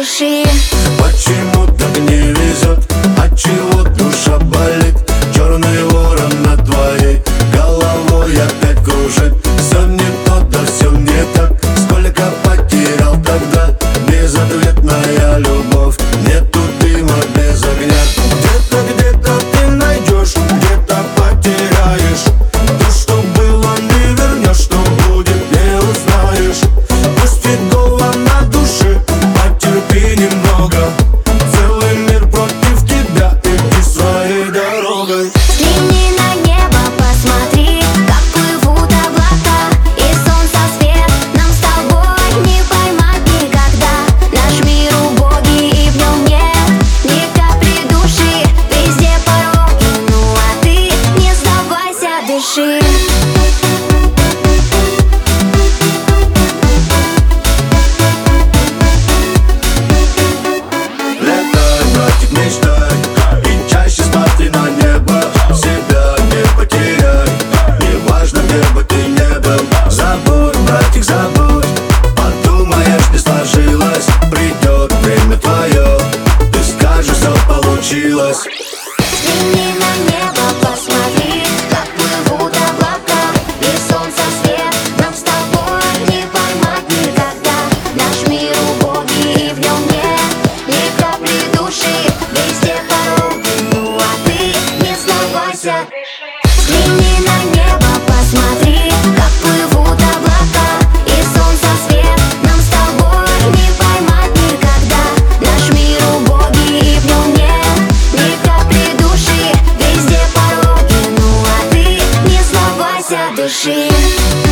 души. Почему бежим Летай, братик, мечтай И чаще смотри на небо. Себя не потеряй Не важно, небо ты небом. Забудь, братик, забудь Подумаешь, не сложилось. Придет время твое Ты скажешь, все получилось. остановимся Взгляни на небо, посмотри, как плывут облака И солнце свет. Нам с тобой не поймать никогда. Наш мир убогий и в нем нет. Ни капли души Везде пороги, ну а ты не сдавайся, дыши.